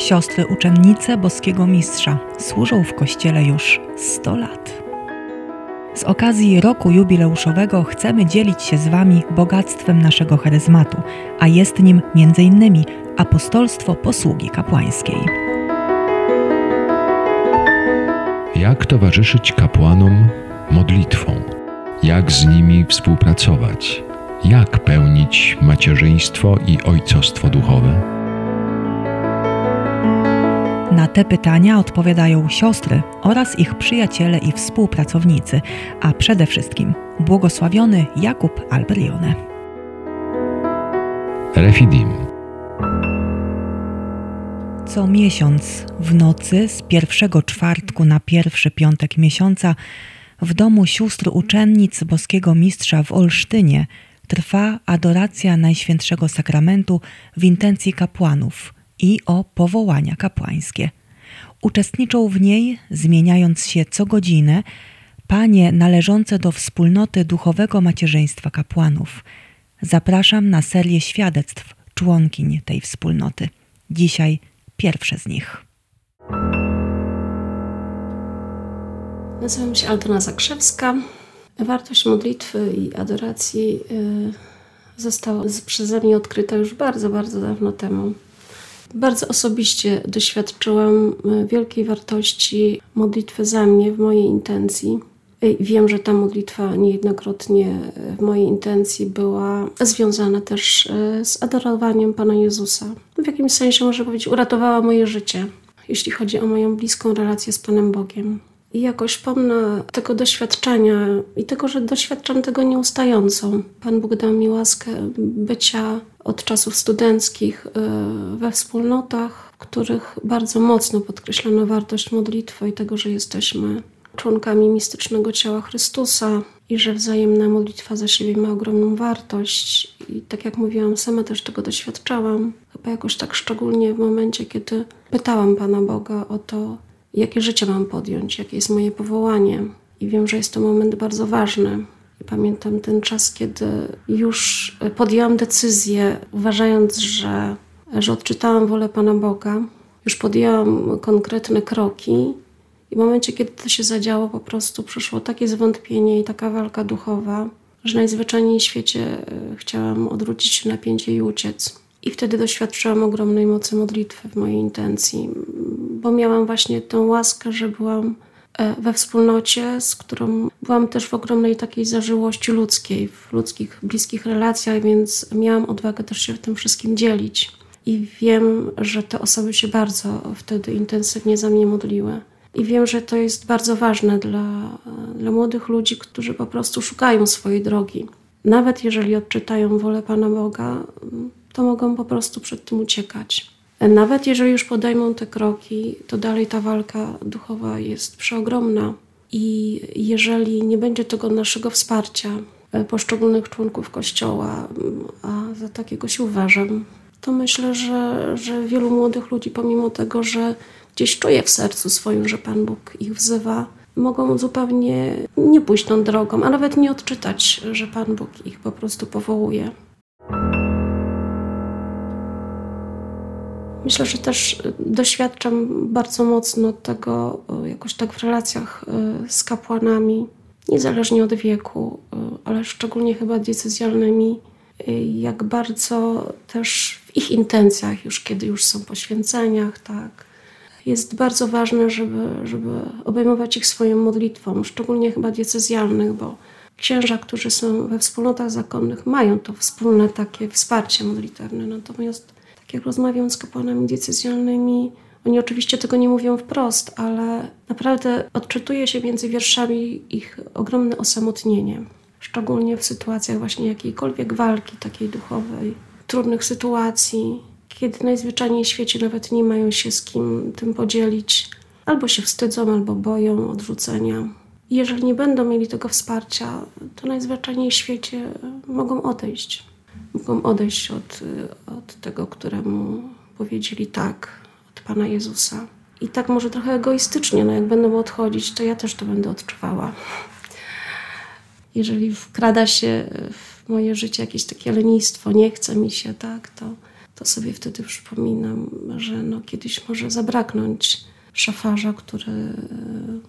Siostry uczennice boskiego mistrza służą w kościele już 100 lat. Z okazji roku jubileuszowego chcemy dzielić się z Wami bogactwem naszego charyzmatu, a jest nim m.in. apostolstwo posługi kapłańskiej. Jak towarzyszyć kapłanom modlitwą? Jak z nimi współpracować? Jak pełnić macierzyństwo i ojcostwo duchowe? Na te pytania odpowiadają siostry oraz ich przyjaciele i współpracownicy, a przede wszystkim błogosławiony Jakub Alberione. Refidim. Co miesiąc w nocy z pierwszego czwartku na pierwszy piątek miesiąca w domu sióstr uczennic boskiego mistrza w Olsztynie trwa adoracja Najświętszego Sakramentu w intencji kapłanów – i o powołania kapłańskie. Uczestniczą w niej, zmieniając się co godzinę, panie należące do wspólnoty duchowego macierzyństwa kapłanów. Zapraszam na serię świadectw członkiń tej wspólnoty. Dzisiaj pierwsze z nich. Nazywam się Aldona Zakrzewska. Wartość modlitwy i adoracji y, została przeze mnie odkryta już bardzo, bardzo dawno temu. Bardzo osobiście doświadczyłam e, wielkiej wartości modlitwy za mnie w mojej intencji. Wiem, że ta modlitwa niejednokrotnie w mojej intencji była związana też e, z adorowaniem Pana Jezusa. W jakimś sensie, może powiedzieć, uratowała moje życie, jeśli chodzi o moją bliską relację z Panem Bogiem. I jakoś pomnę tego doświadczenia i tego, że doświadczam tego nieustająco. Pan Bóg dał mi łaskę bycia od czasów studenckich y, we wspólnotach, w których bardzo mocno podkreślano wartość modlitwy i tego, że jesteśmy członkami mistycznego ciała Chrystusa i że wzajemna modlitwa za siebie ma ogromną wartość. I tak jak mówiłam, sama też tego doświadczałam. Chyba jakoś tak szczególnie w momencie, kiedy pytałam Pana Boga o to, jakie życie mam podjąć, jakie jest moje powołanie. I wiem, że jest to moment bardzo ważny. Pamiętam ten czas, kiedy już podjęłam decyzję, uważając, że, że odczytałam wolę Pana Boga, już podjęłam konkretne kroki. I w momencie, kiedy to się zadziało, po prostu przyszło takie zwątpienie i taka walka duchowa, że najzwyczajniej w świecie e, chciałam odwrócić napięcie i uciec. I wtedy doświadczyłam ogromnej mocy modlitwy w mojej intencji, bo miałam właśnie tę łaskę, że byłam e, we wspólnocie, z którą byłam też w ogromnej takiej zażyłości ludzkiej, w ludzkich, bliskich relacjach, więc miałam odwagę też się w tym wszystkim dzielić. I wiem, że te osoby się bardzo wtedy intensywnie za mnie modliły. I wiem, że to jest bardzo ważne dla, dla młodych ludzi, którzy po prostu szukają swojej drogi. Nawet jeżeli odczytają wolę Pana Boga, to mogą po prostu przed tym uciekać. Nawet jeżeli już podejmą te kroki, to dalej ta walka duchowa jest przeogromna. I jeżeli nie będzie tego naszego wsparcia e, poszczególnych członków Kościoła, a za takiego się uważam, to myślę, że, że wielu młodych ludzi, pomimo tego, że gdzieś czuje w sercu swoim, że Pan Bóg ich wzywa, mogą zupełnie nie pójść tą drogą, a nawet nie odczytać, że Pan Bóg ich po prostu powołuje. Myślę, że też doświadczam bardzo mocno tego jakoś tak w relacjach e, z kapłanami, niezależnie od wieku, ale szczególnie chyba decyzjalnymi, e, jak bardzo też w ich intencjach, już kiedy już są po święceniach, tak, jest bardzo ważne, żeby, żeby obejmować ich swoją modlitwą, szczególnie chyba decyzjalnych, bo księża, którzy są we wspólnotach zakonnych, mają to wspólne takie wsparcie modlitewne, natomiast jak rozmawiam z kapłanami decyzjalnymi, oni oczywiście tego nie mówią wprost, ale naprawdę odczytuje się między wierszami ich ogromne osamotnienie. Szczególnie w sytuacjach właśnie jakiejkolwiek walki takiej duchowej, trudnych sytuacji, kiedy najzwyczajniej w świecie nawet nie mają się z kim tym podzielić, albo się wstydzą, albo boją odrzucenia. jeżeli nie będą mieli tego wsparcia, to najzwyczajniej w świecie mogą odejść mogą odejść od, od tego, któremu powiedzieli tak, od Pana Jezusa. I tak może trochę egoistycznie, no jak będą odchodzić, to ja też to będę odczuwała. Jeżeli wkrada się w moje życie jakieś takie lenistwo, nie chce mi się, tak, to, to sobie wtedy przypominam, że no kiedyś może zabraknąć szafarza, który,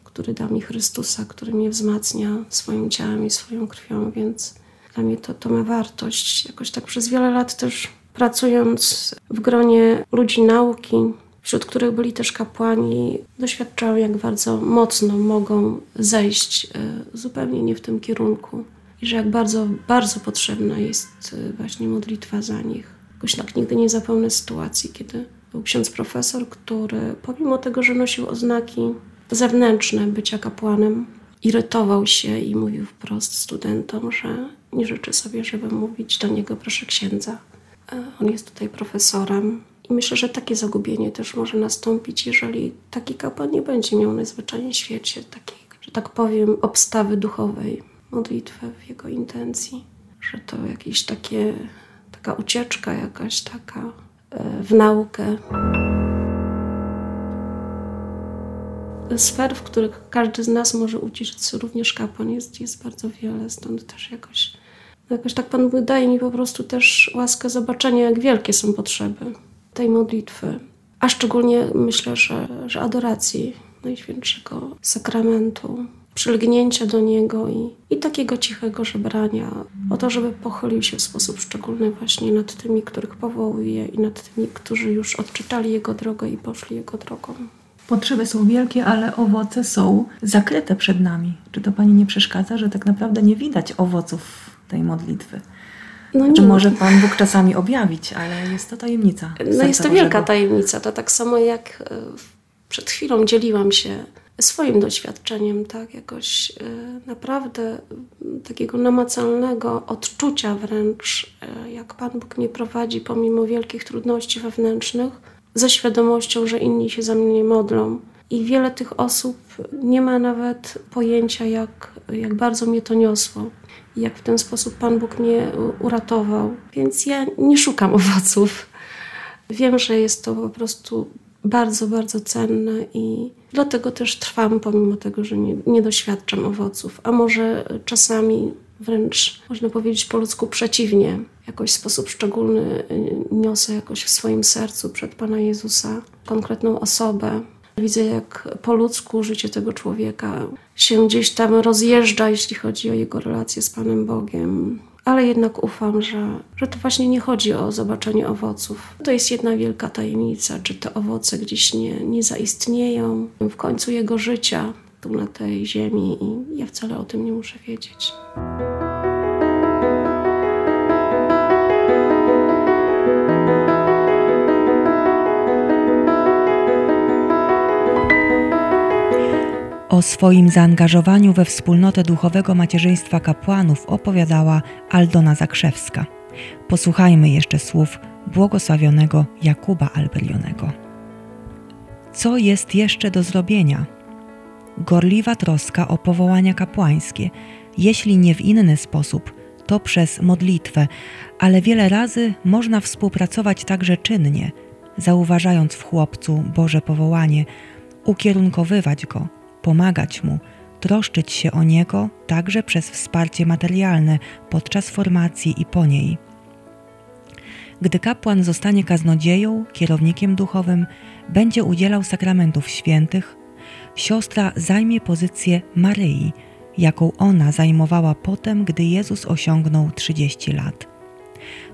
który da mi Chrystusa, który mnie wzmacnia swoim ciałem i swoją krwią, więc dla mnie to, to ma wartość. Jakoś tak przez wiele lat też pracując w gronie ludzi nauki, wśród których byli też kapłani, doświadczałam, jak bardzo mocno mogą zejść e, zupełnie nie w tym kierunku i że jak bardzo, bardzo potrzebna jest e, właśnie modlitwa za nich. Jakoś tak nigdy nie zapomnę sytuacji, kiedy był ksiądz profesor, który pomimo tego, że nosił oznaki zewnętrzne bycia kapłanem, irytował się i mówił wprost studentom, że nie życzy sobie, żeby mówić do niego proszę księdza. E, on jest tutaj profesorem. I myślę, że takie zagubienie też może nastąpić, jeżeli taki kapłan nie będzie miał najzwyczajniej w świecie takiej, że tak powiem, obstawy duchowej, modlitwy w jego intencji, że to jakieś takie, taka ucieczka jakaś taka e, w naukę. Sfer, w których każdy z nas może uciszyć również kapłan, jest, jest bardzo wiele, stąd też jakoś Jakoś tak Pan Bóg daje mi po prostu też łaskę zobaczenia, jak wielkie są potrzeby tej modlitwy. A szczególnie myślę, że, że adoracji Najświętszego Sakramentu, przylgnięcia do Niego i, i takiego cichego żebrania o to, żeby pochylił się w sposób szczególny właśnie nad tymi, których powołuje i nad tymi, którzy już odczytali Jego drogę i poszli Jego drogą. Potrzeby są wielkie, ale owoce są zakryte przed nami. Czy to Pani nie przeszkadza, że tak naprawdę nie widać owoców tej modlitwy. No Czy może Pan Bóg czasami objawić, ale jest to tajemnica. No jest to Bożego. wielka tajemnica. To tak samo jak e, przed chwilą dzieliłam się swoim doświadczeniem, tak, jakoś e, naprawdę takiego namacalnego odczucia wręcz, e, jak Pan Bóg mnie prowadzi pomimo wielkich trudności wewnętrznych, ze świadomością, że inni się za mnie modlą. I wiele tych osób nie ma nawet pojęcia, jak, jak bardzo mnie to niosło jak w ten sposób Pan Bóg mnie uratował. Więc ja nie szukam owoców. Wiem, że jest to po prostu bardzo, bardzo cenne i dlatego też trwam, pomimo tego, że nie, nie doświadczam owoców. A może czasami wręcz można powiedzieć po ludzku przeciwnie. Jakoś w sposób szczególny niosę jakoś w swoim sercu przed Pana Jezusa konkretną osobę, Widzę, jak po ludzku życie tego człowieka się gdzieś tam rozjeżdża, jeśli chodzi o jego relacje z Panem Bogiem. Ale jednak ufam, że, że to właśnie nie chodzi o zobaczenie owoców. To jest jedna wielka tajemnica, czy te owoce gdzieś nie, nie zaistnieją w końcu jego życia tu na tej ziemi i ja wcale o tym nie muszę wiedzieć. O swoim zaangażowaniu we wspólnotę duchowego macierzyństwa kapłanów opowiadała Aldona Zakrzewska. Posłuchajmy jeszcze słów błogosławionego Jakuba Alberionego. Co jest jeszcze do zrobienia? Gorliwa troska o powołania kapłańskie, jeśli nie w inny sposób, to przez modlitwę, ale wiele razy można współpracować także czynnie, zauważając w chłopcu Boże powołanie, ukierunkowywać go – pomagać mu, troszczyć się o niego także przez wsparcie materialne podczas formacji i po niej. Gdy kapłan zostanie kaznodzieją, kierownikiem duchowym, będzie udzielał sakramentów świętych, siostra zajmie pozycję Maryi, jaką ona zajmowała potem, gdy Jezus osiągnął 30 lat.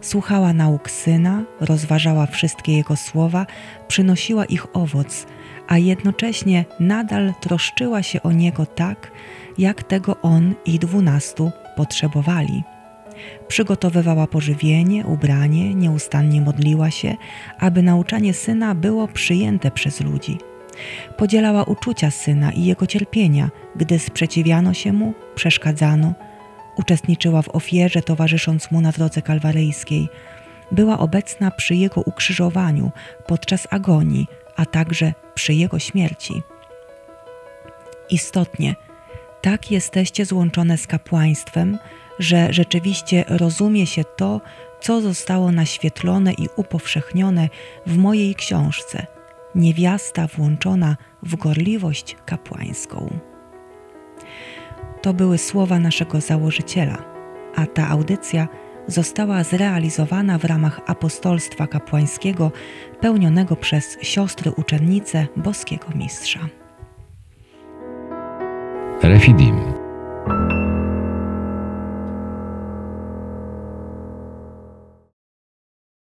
Słuchała nauk syna, rozważała wszystkie jego słowa, przynosiła ich owoc, a jednocześnie nadal troszczyła się o niego tak, jak tego on i dwunastu potrzebowali. Przygotowywała pożywienie, ubranie, nieustannie modliła się, aby nauczanie syna było przyjęte przez ludzi. Podzielała uczucia syna i jego cierpienia, gdy sprzeciwiano się mu, przeszkadzano. Uczestniczyła w ofierze, towarzysząc mu na drodze kalwaryjskiej. Była obecna przy jego ukrzyżowaniu podczas agonii, a także przy Jego śmierci. Istotnie, tak jesteście złączone z kapłaństwem, że rzeczywiście rozumie się to, co zostało naświetlone i upowszechnione w mojej książce Niewiasta włączona w gorliwość kapłańską. To były słowa naszego założyciela, a ta audycja została zrealizowana w ramach apostolstwa kapłańskiego pełnionego przez siostry uczennice boskiego mistrza. Refidim.